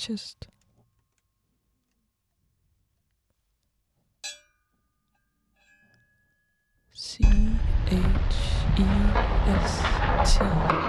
chest. C H E S T.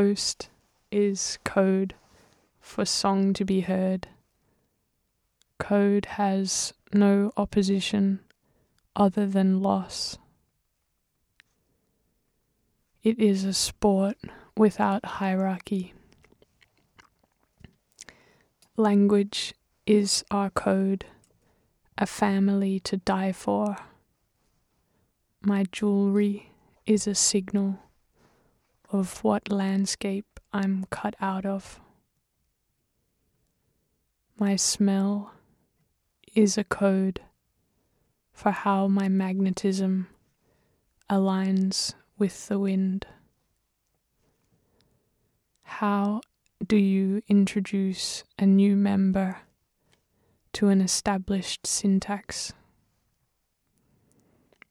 coast is code for song to be heard. Code has no opposition other than loss. It is a sport without hierarchy. Language is our code, a family to die for. My jewelry is a signal of what landscape I'm cut out of. My smell is a code for how my magnetism aligns with the wind. How do you introduce a new member to an established syntax?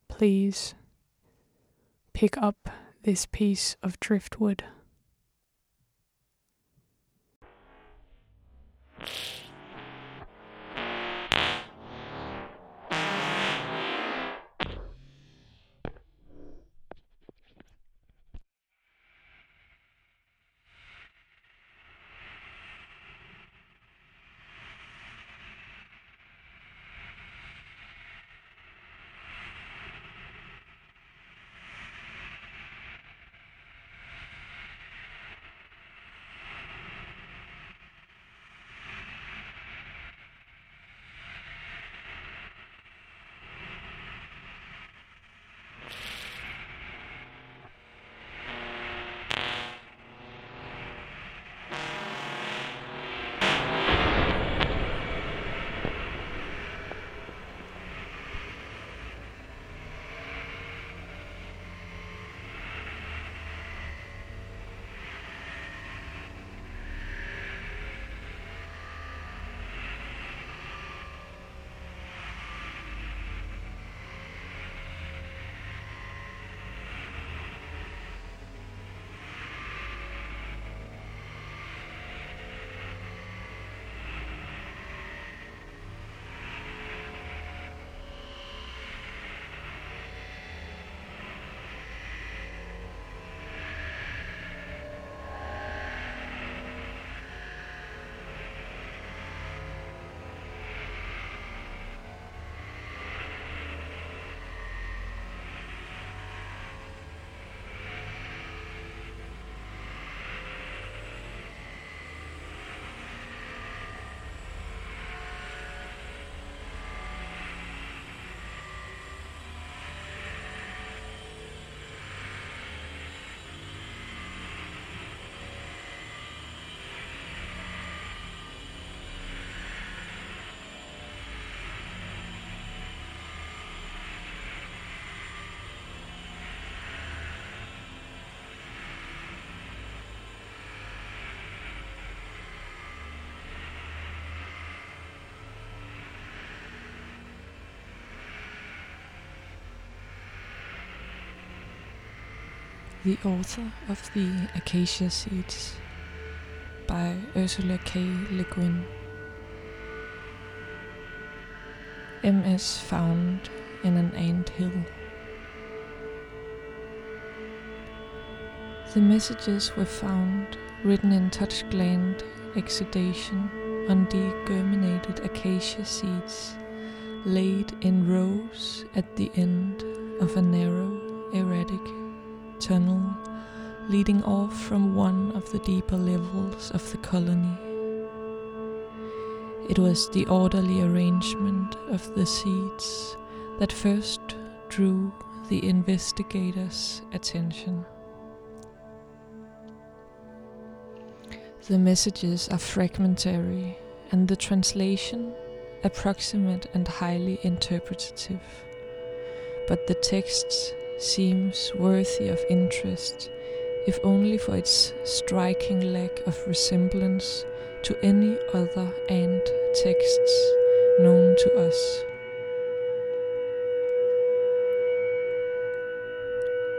Please pick up this piece of driftwood. The author of The Acacia Seeds by Ursula K. Le Guin. MS found in an ant hill. The messages were found written in touch gland exudation on degerminated acacia seeds laid in rows at the end of a narrow, erratic tunnel leading off from one of the deeper levels of the colony. It was the orderly arrangement of the seeds that first drew the investigators' attention. The messages are fragmentary and the translation approximate and highly interpretative, but the texts seems worthy of interest, if only for its striking lack of resemblance to any other ant texts known to us.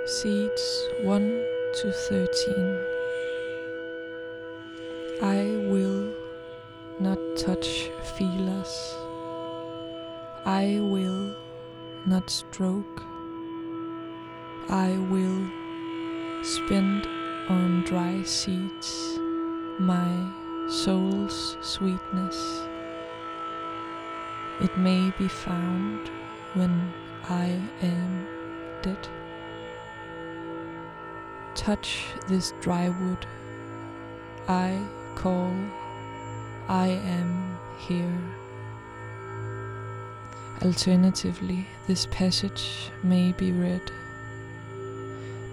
Seeds 1 to 13. I will not touch feelers. I will not stroke I will spend on dry seeds my soul's sweetness. It may be found when I am dead. Touch this dry wood. I call, I am here. Alternatively, this passage may be read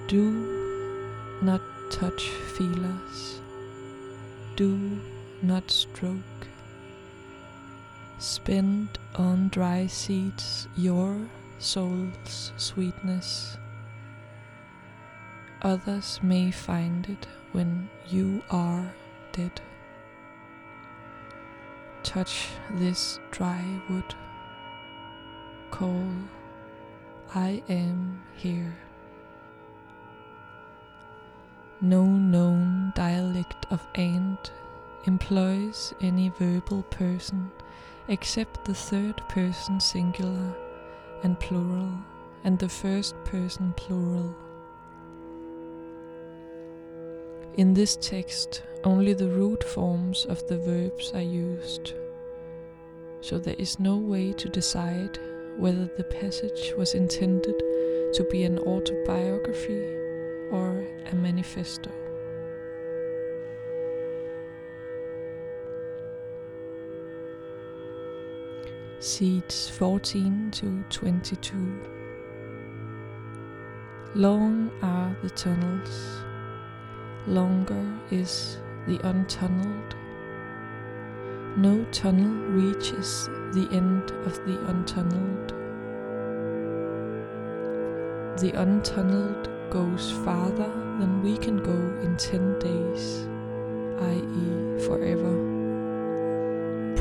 Do not touch feelers, do not stroke. Spend on dry seeds your soul's sweetness. Others may find it when you are dead. Touch this dry wood. Call, I am here. No known dialect of Ant employs any verbal person except the third person singular and plural and the first person plural. In this text, only the root forms of the verbs are used, so there is no way to decide whether the passage was intended to be an autobiography or a manifesto. Seeds 14 to 22. Long are the tunnels, longer is the untunneled. No tunnel reaches the end of the untunneled. The untunneled goes farther than we can go in 10 days, i.e., forever.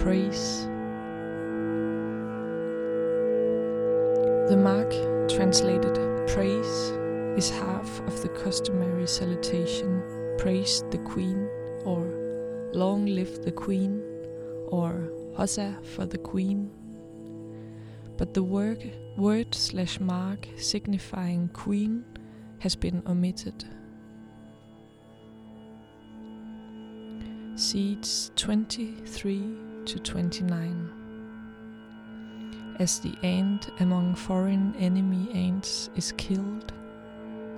Praise The mark, translated praise, is half of the customary salutation praise the Queen, or long live the Queen, or Huzza for the Queen. But the word, word slash mark signifying Queen has been omitted. Seeds 23 to 29 as the ant among foreign enemy ants is killed,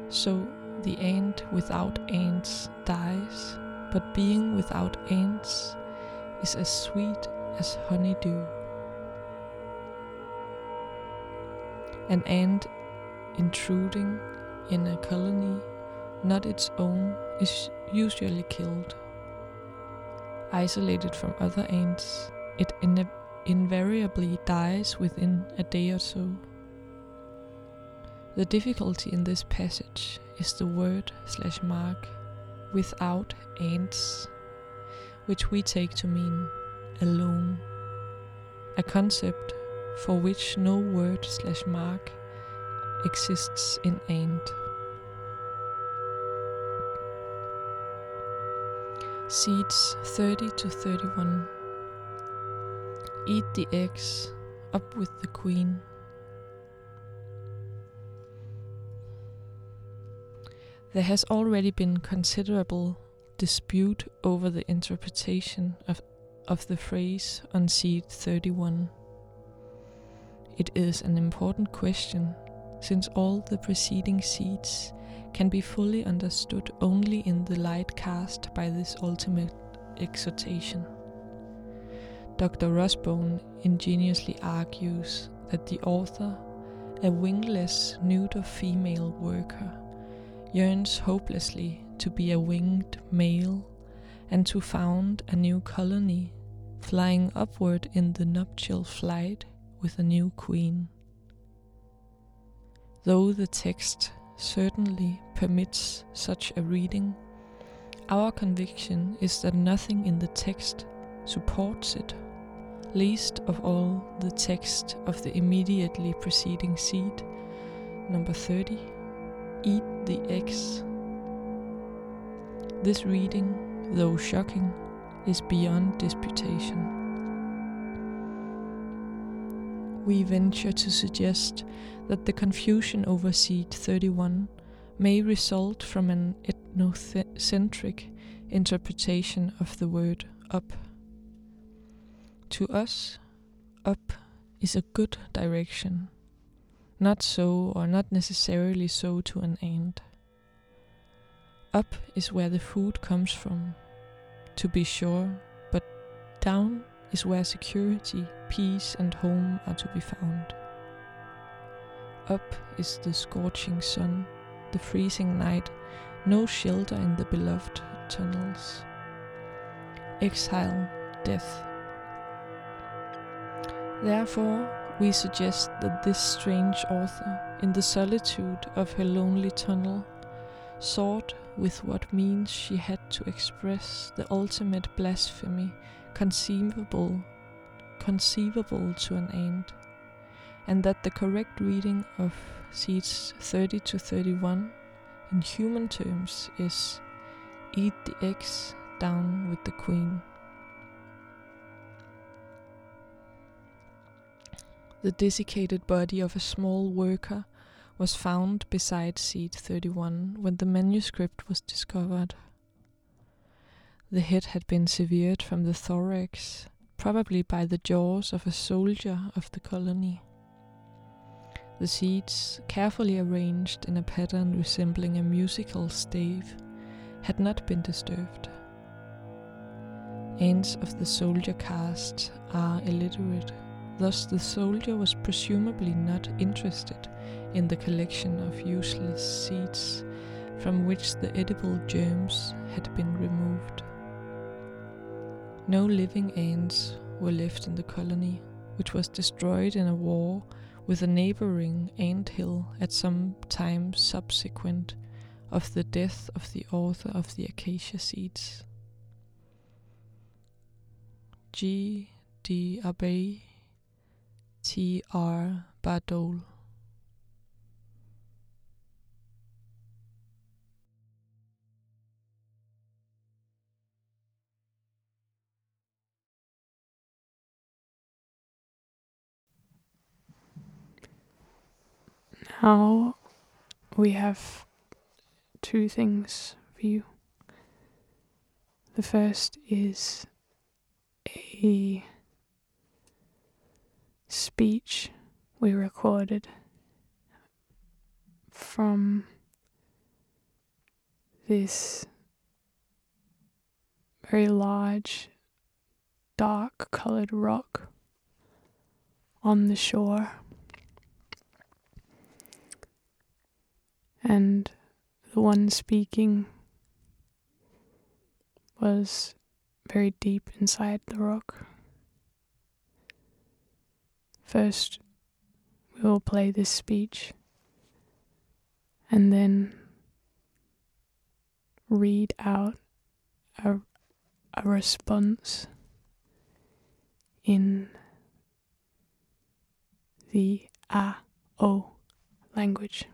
so the ant without ants dies, but being without ants is as sweet as honeydew. An ant intruding in a colony not its own is usually killed. Isolated from other ants, it invariably dies within a day or so. The difficulty in this passage is the word slash mark without ants, which we take to mean alone, a concept for which no word slash mark exists in ant. Seeds 30 to 31 Eat the eggs, up with the queen. There has already been considerable dispute over the interpretation of, of the phrase on seed 31. It is an important question, since all the preceding seeds can be fully understood only in the light cast by this ultimate exhortation. Dr. Rosbone ingeniously argues that the author, a wingless neuter female worker, yearns hopelessly to be a winged male and to found a new colony, flying upward in the nuptial flight with a new queen. Though the text certainly permits such a reading, our conviction is that nothing in the text supports it least of all the text of the immediately preceding seed, number 30 Eat the eggs. This reading, though shocking, is beyond disputation. We venture to suggest that the confusion over seed 31 may result from an ethnocentric interpretation of the word up. To us, up is a good direction, not so or not necessarily so to an ant. Up is where the food comes from, to be sure, but down is where security, peace, and home are to be found. Up is the scorching sun, the freezing night, no shelter in the beloved tunnels. Exile, death. Therefore, we suggest that this strange author, in the solitude of her lonely tunnel, sought with what means she had to express the ultimate blasphemy conceivable conceivable to an ant and that the correct reading of seeds 30 to 31 in human terms is eat the eggs down with the queen. The desiccated body of a small worker was found beside seat 31 when the manuscript was discovered. The head had been severed from the thorax, probably by the jaws of a soldier of the colony. The seats, carefully arranged in a pattern resembling a musical stave, had not been disturbed. Ants of the soldier caste are illiterate, thus, the soldier was presumably not interested in the collection of useless seeds from which the edible germs had been removed. No living ants were left in the colony, which was destroyed in a war with a neighboring ant hill at some time subsequent of the death of the author of the acacia seeds. G. D'Arbay, T. R. Bardol. Now we have two things for you. The first is a speech we recorded from this very large, dark colored rock on the shore. And the one speaking was very deep inside the rock. First, we will play this speech and then read out a, a response in the A O language.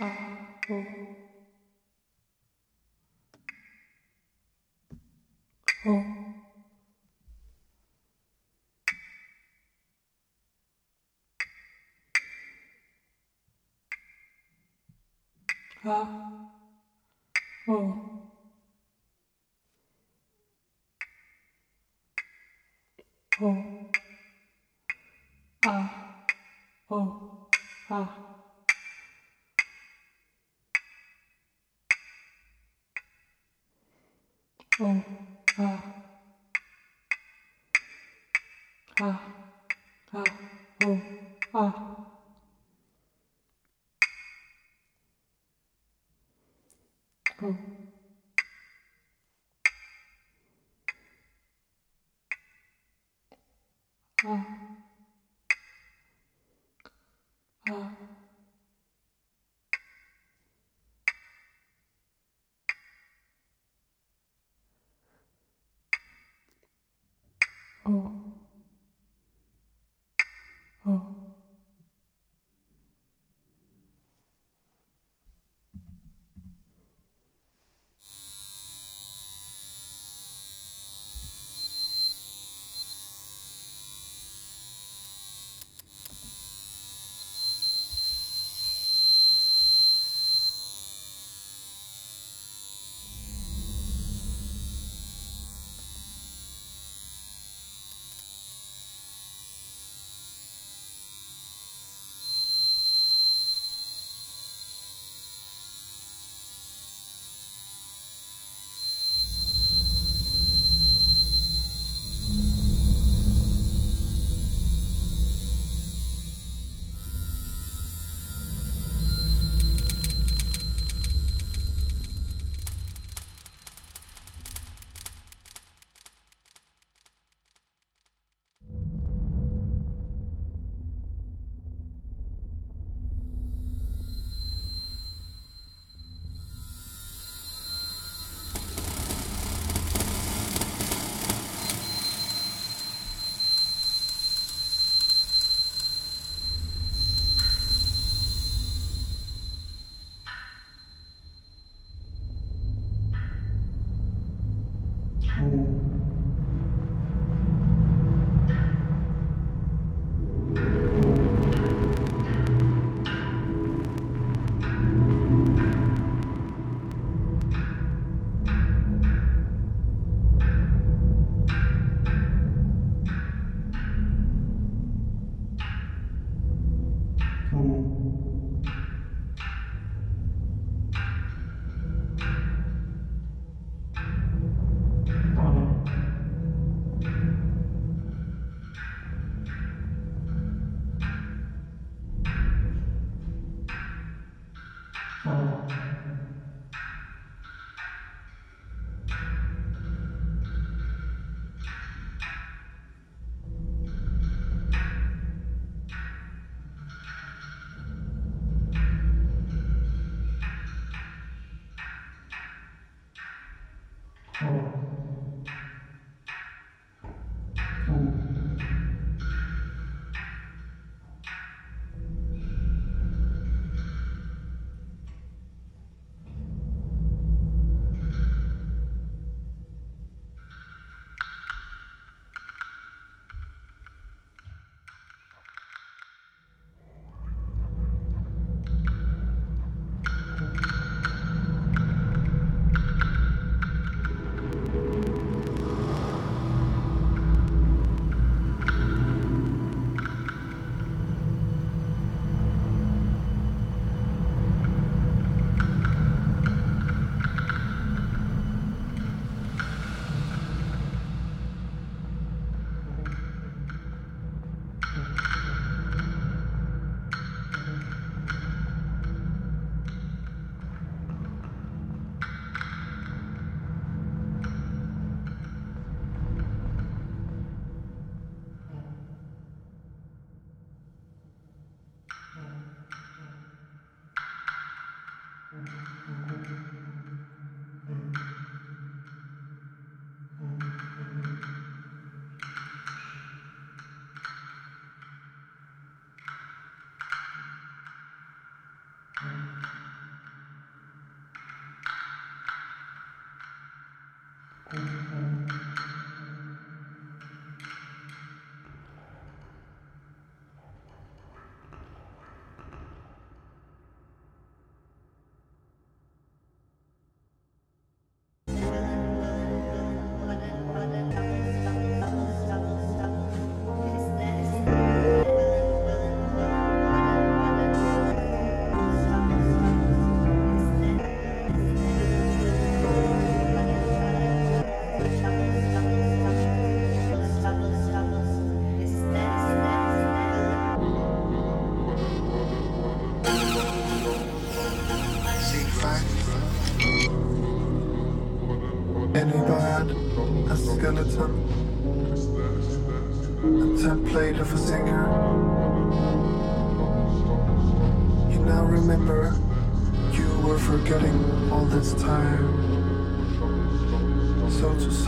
ah, oh. Ah, oh. 어, 아. 어, 아, 아, 아, 어, 아. Oh.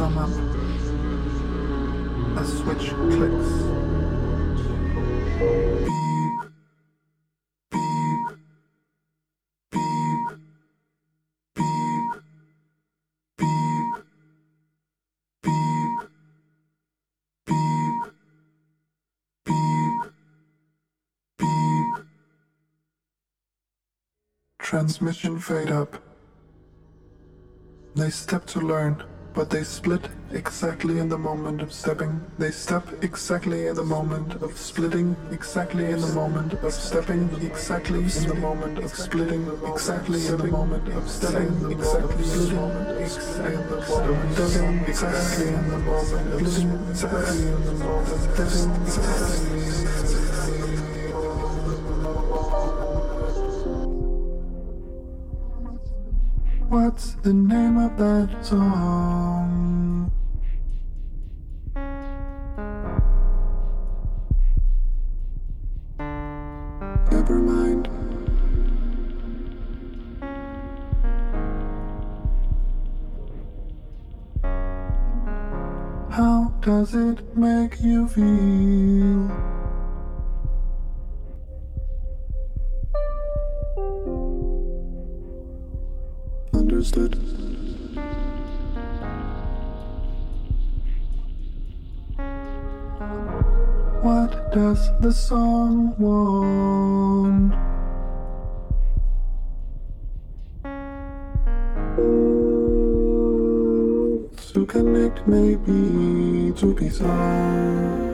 So sum up, a switch clicks. Beep, beep, beep, beep, beep, beep, beep, beep, beep. Transmission fade up. They step to learn, but they split exactly in the moment of stepping. They step exactly in the moment of splitting, exactly in the moment of stepping, exactly in the moment of splitting, exactly in the moment of stepping, exactly in the moment of exactly in the moment of stepping, exactly in the moment of splitting, exactly in the moment of stepping, What's the name of that song? Never mind. How does it make you feel? What does the song want? To connect, maybe to be sung.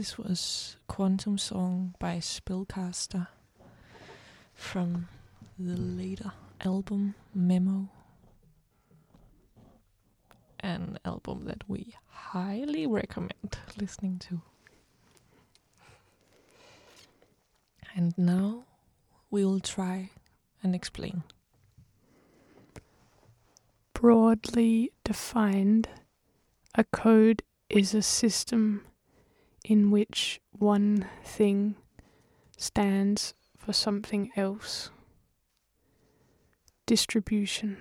This was Quantum Song by Spellcaster from the later album Memo. An album that we highly recommend listening to. And now we will try and explain. Broadly defined, a code is a system in which one thing stands for something else. Distribution.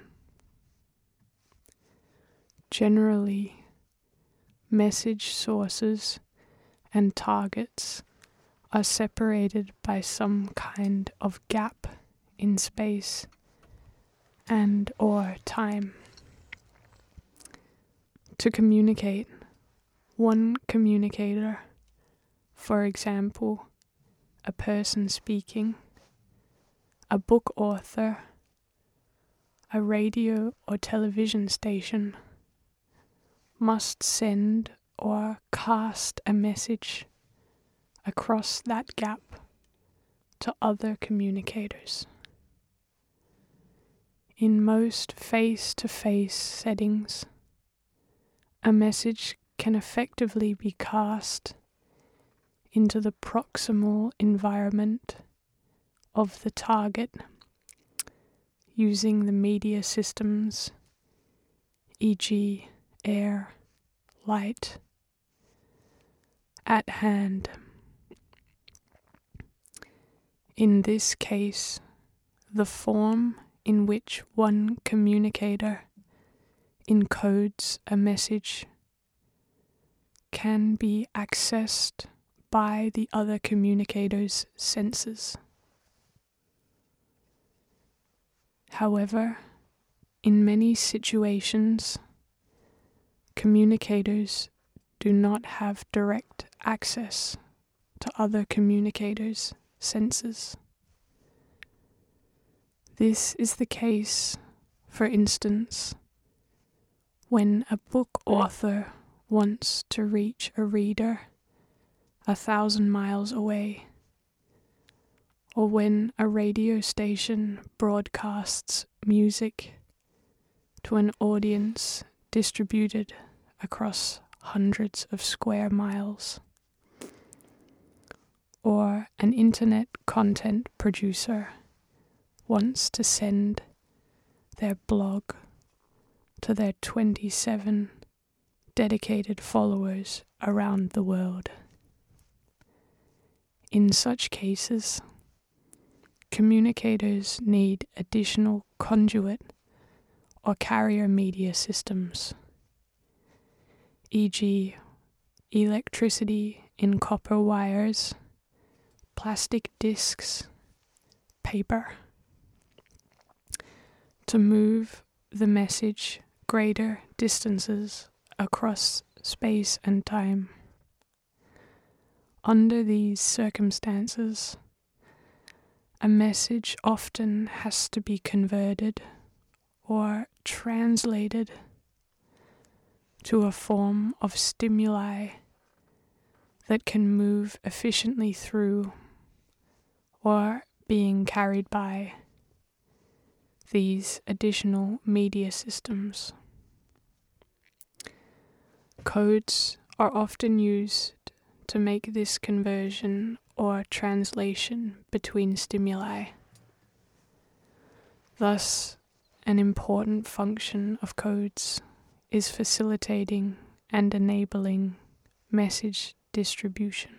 Generally, message sources and targets are separated by some kind of gap in space and or time to communicate one communicator for example a person speaking a book author a radio or television station must send or cast a message across that gap to other communicators. In most face to face settings, a message can effectively be cast into the proximal environment of the target using the media systems, e.g., air, light, at hand. In this case, the form in which one communicator encodes a message can be accessed by the other communicator's senses. However, in many situations, communicators do not have direct access to other communicators' senses. This is the case, for instance, when a book author wants to reach a reader a thousand miles away, or when a radio station broadcasts music to an audience distributed across hundreds of square miles. Or an internet content producer wants to send their blog to their 27 dedicated followers around the world. In such cases, communicators need additional conduit or carrier media systems e.g., electricity in copper wires, plastic discs, paper. To move the message greater distances across space and time. Under these circumstances, a message often has to be converted or translated to a form of stimuli that can move efficiently through or being carried by these additional media systems. Codes are often used to make this conversion or translation between stimuli. Thus, an important function of codes is facilitating and enabling message distribution.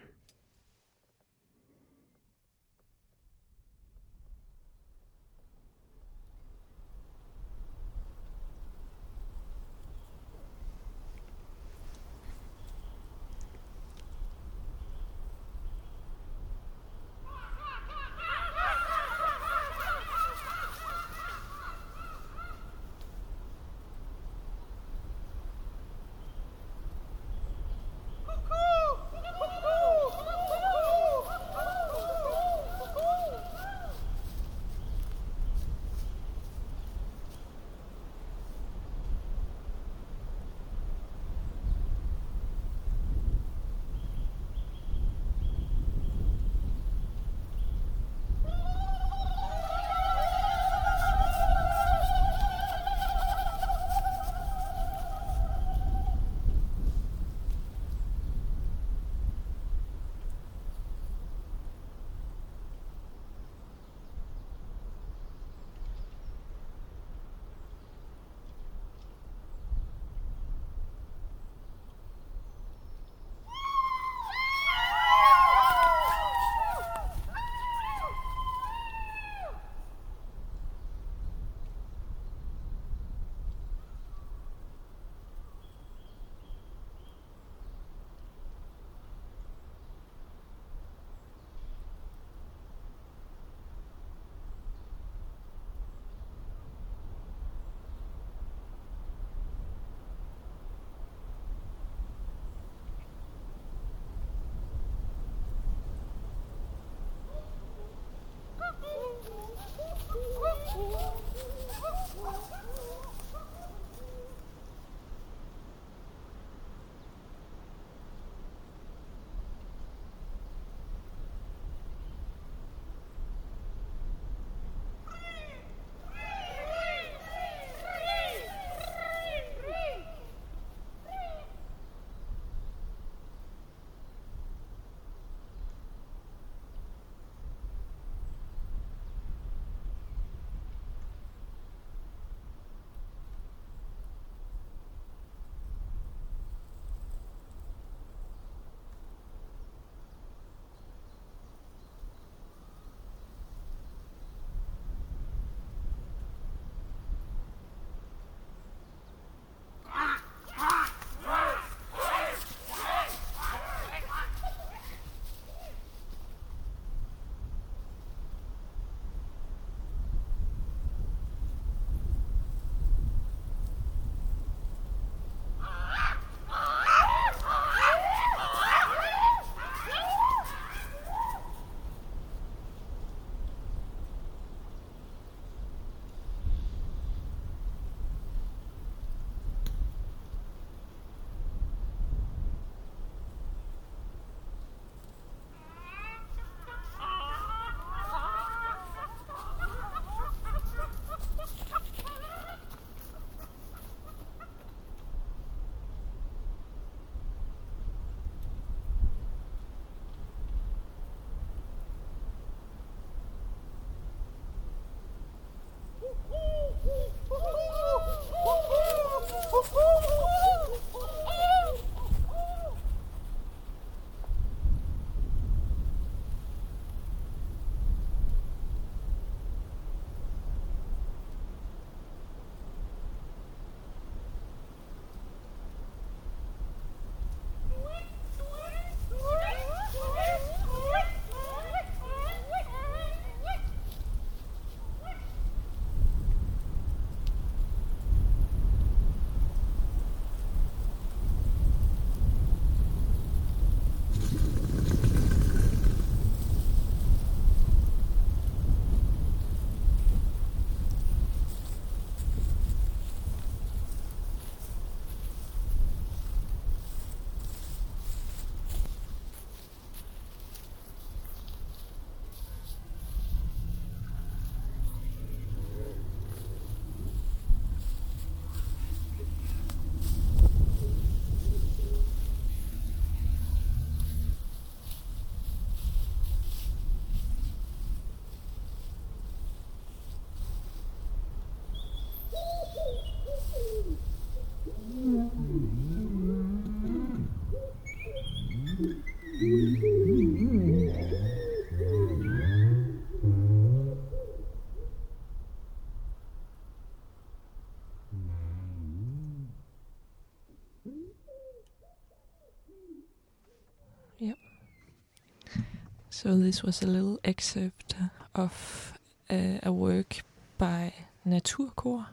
So this was a little excerpt of uh, a work by Naturkor.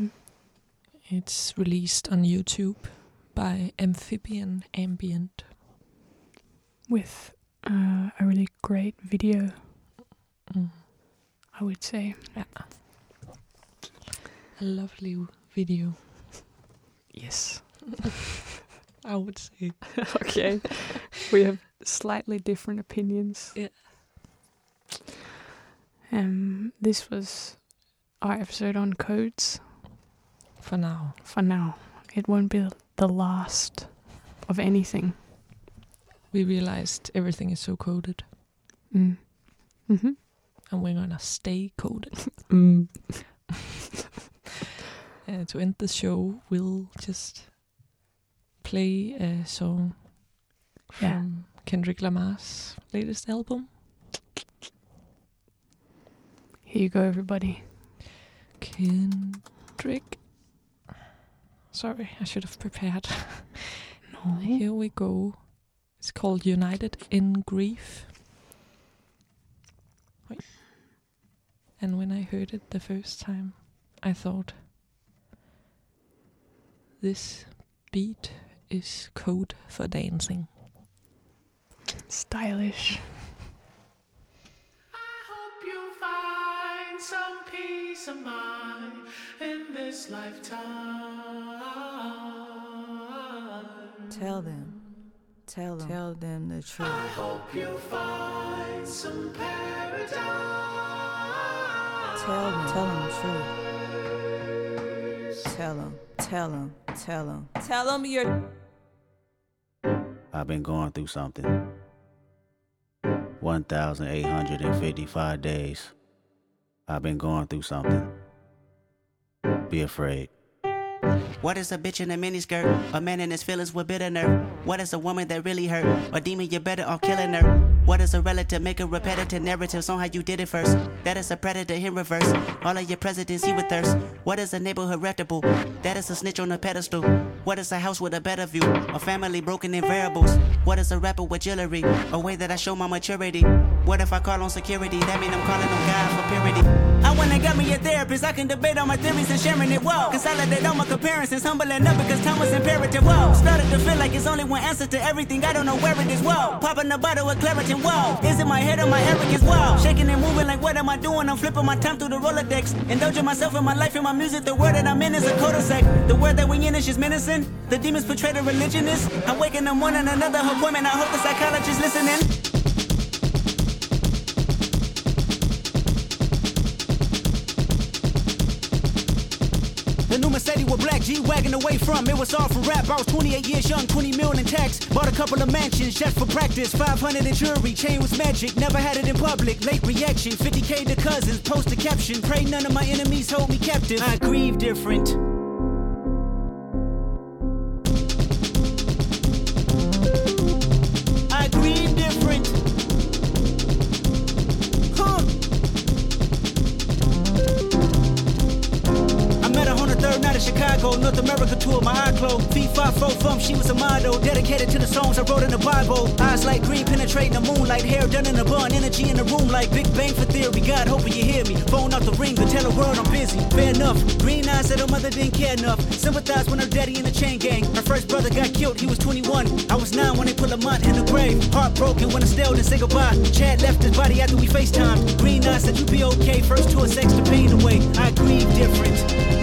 Mm. It's released on YouTube by Amphibian Ambient. With uh, a really great video, Mm. I would say. Yeah. A lovely video, Yes. I would say. okay. we have slightly different opinions. Yeah. Um, this was our episode on codes For now. for now. It won't be the last of anything. We realized everything is so coded, Mm. Mm-hmm. and we're gonna stay coded. Mm. Uh, to end the show, we'll just play a song Yeah. from Kendrick Lamar's latest album. Here you go, everybody. Kendrick. Sorry, I should have prepared. No. Here we go. It's called United in Grief. Wait. And when I heard it the first time, I thought, this beat is code for dancing. Stylish. I hope you find some peace of mind in this lifetime. Tell them. Tell them. Tell them the truth. I hope you find some paradise. Tell them. Tell them the truth. Tell them. Tell them. Tell them. Tell them you're. I've been going through something. 1,855 days. I've been going through something. Be afraid. What is a bitch in a miniskirt? A man in his feelings with bitter nerve. What is a woman that really hurt? A demon, you better off killing her. What is a relative? Make a repetitive narratives on how you did it first. That is a predator in reverse. All of your presidents he with thirst. What is a neighborhood reputable? That is a snitch on a pedestal. What is a house with a better view? A family broken in variables. What is a rapper with jewelry? A way that I show my maturity. What if I call on security? That mean I'm calling on God for purity. I wanna get me a therapist. I can debate all my theories and sharing it. Whoa. Consolidate all my comparisons. Humbling up because time was imperative. Whoa. Started to feel like it's only one answer to everything. I don't know where it is. Whoa. Popping a bottle of Claritin. Whoa. Is it my head or my arrogance? Whoa. Shaking and moving like what am I doing? I'm flipping my time through the Rolodex. Indulging myself in my life and my music. The world that I'm in is a cul-de-sac. The word that we in is just menacing. The demons portray the religionist. I wake in the morning, another appointment. I hope the psychologist listening. The new Mercedes with black G-Wagon away from. It was all for rap, I was 28 years young 20 million in tax. Bought a couple of mansions just for practice. 500 in jewelry, chain was magic. Never had it in public, late reaction. 50k to cousins, post a caption. Pray none of my enemies hold me captive. I grieve different Tour, my eye closed. Feet five four from, she was a model, dedicated to the songs I wrote in the Bible. Eyes like green, penetrating the moonlight, hair done in a bun, energy in the room like Big Bang for theory. God, hoping you hear me. Phone out the ring to tell the world I'm busy. Fair enough. Green eyes said her mother didn't care enough. Sympathized when her daddy in the chain gang. Her first brother got killed, he was 21. I was nine when they put Lamont in the grave. Heartbroken when Estelle didn't say goodbye. Chad left his body after we FaceTimed. Green eyes said you'd be okay. First tour, sex the pain away. I grieve different.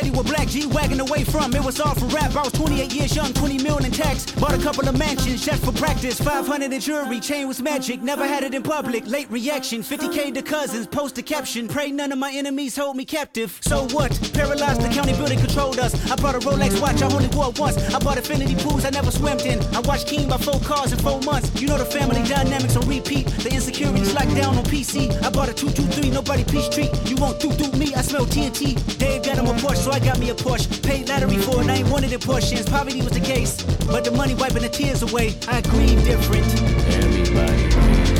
Mercedes with black G-Wagon away from. It was all for rap, I was 28 years young 20 million in tax. Bought a couple of mansions just for practice. 500 in jewelry, chain was magic. Never had it in public, late reaction 50k to cousins, post a caption. Pray none of my enemies hold me captive. So what? Paralyzed, the county building controlled us. I bought a Rolex watch, I only wore it once. I bought infinity pools I never swam in. I watched King by four cars in four months. You know the family dynamics on repeat. The insecurities locked down on PC I bought a 223, nobody peace treat You won't do do me, I smell TNT Dave got him a Porsche, I got me a Porsche. Paid lottery for it, I ain't wanted in portions Poverty was the case, but the money wiping the tears away. I grieve different. Everybody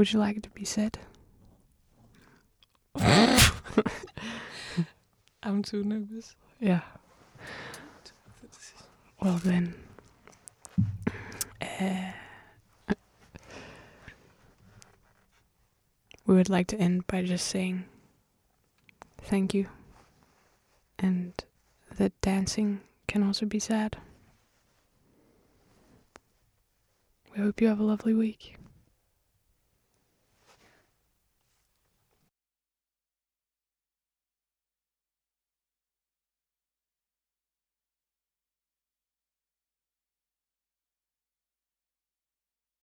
Would you like it to be said? I'm too nervous. Yeah. Well then, uh, we would like to end by just saying thank you, and that dancing can also be sad. We hope you have a lovely week.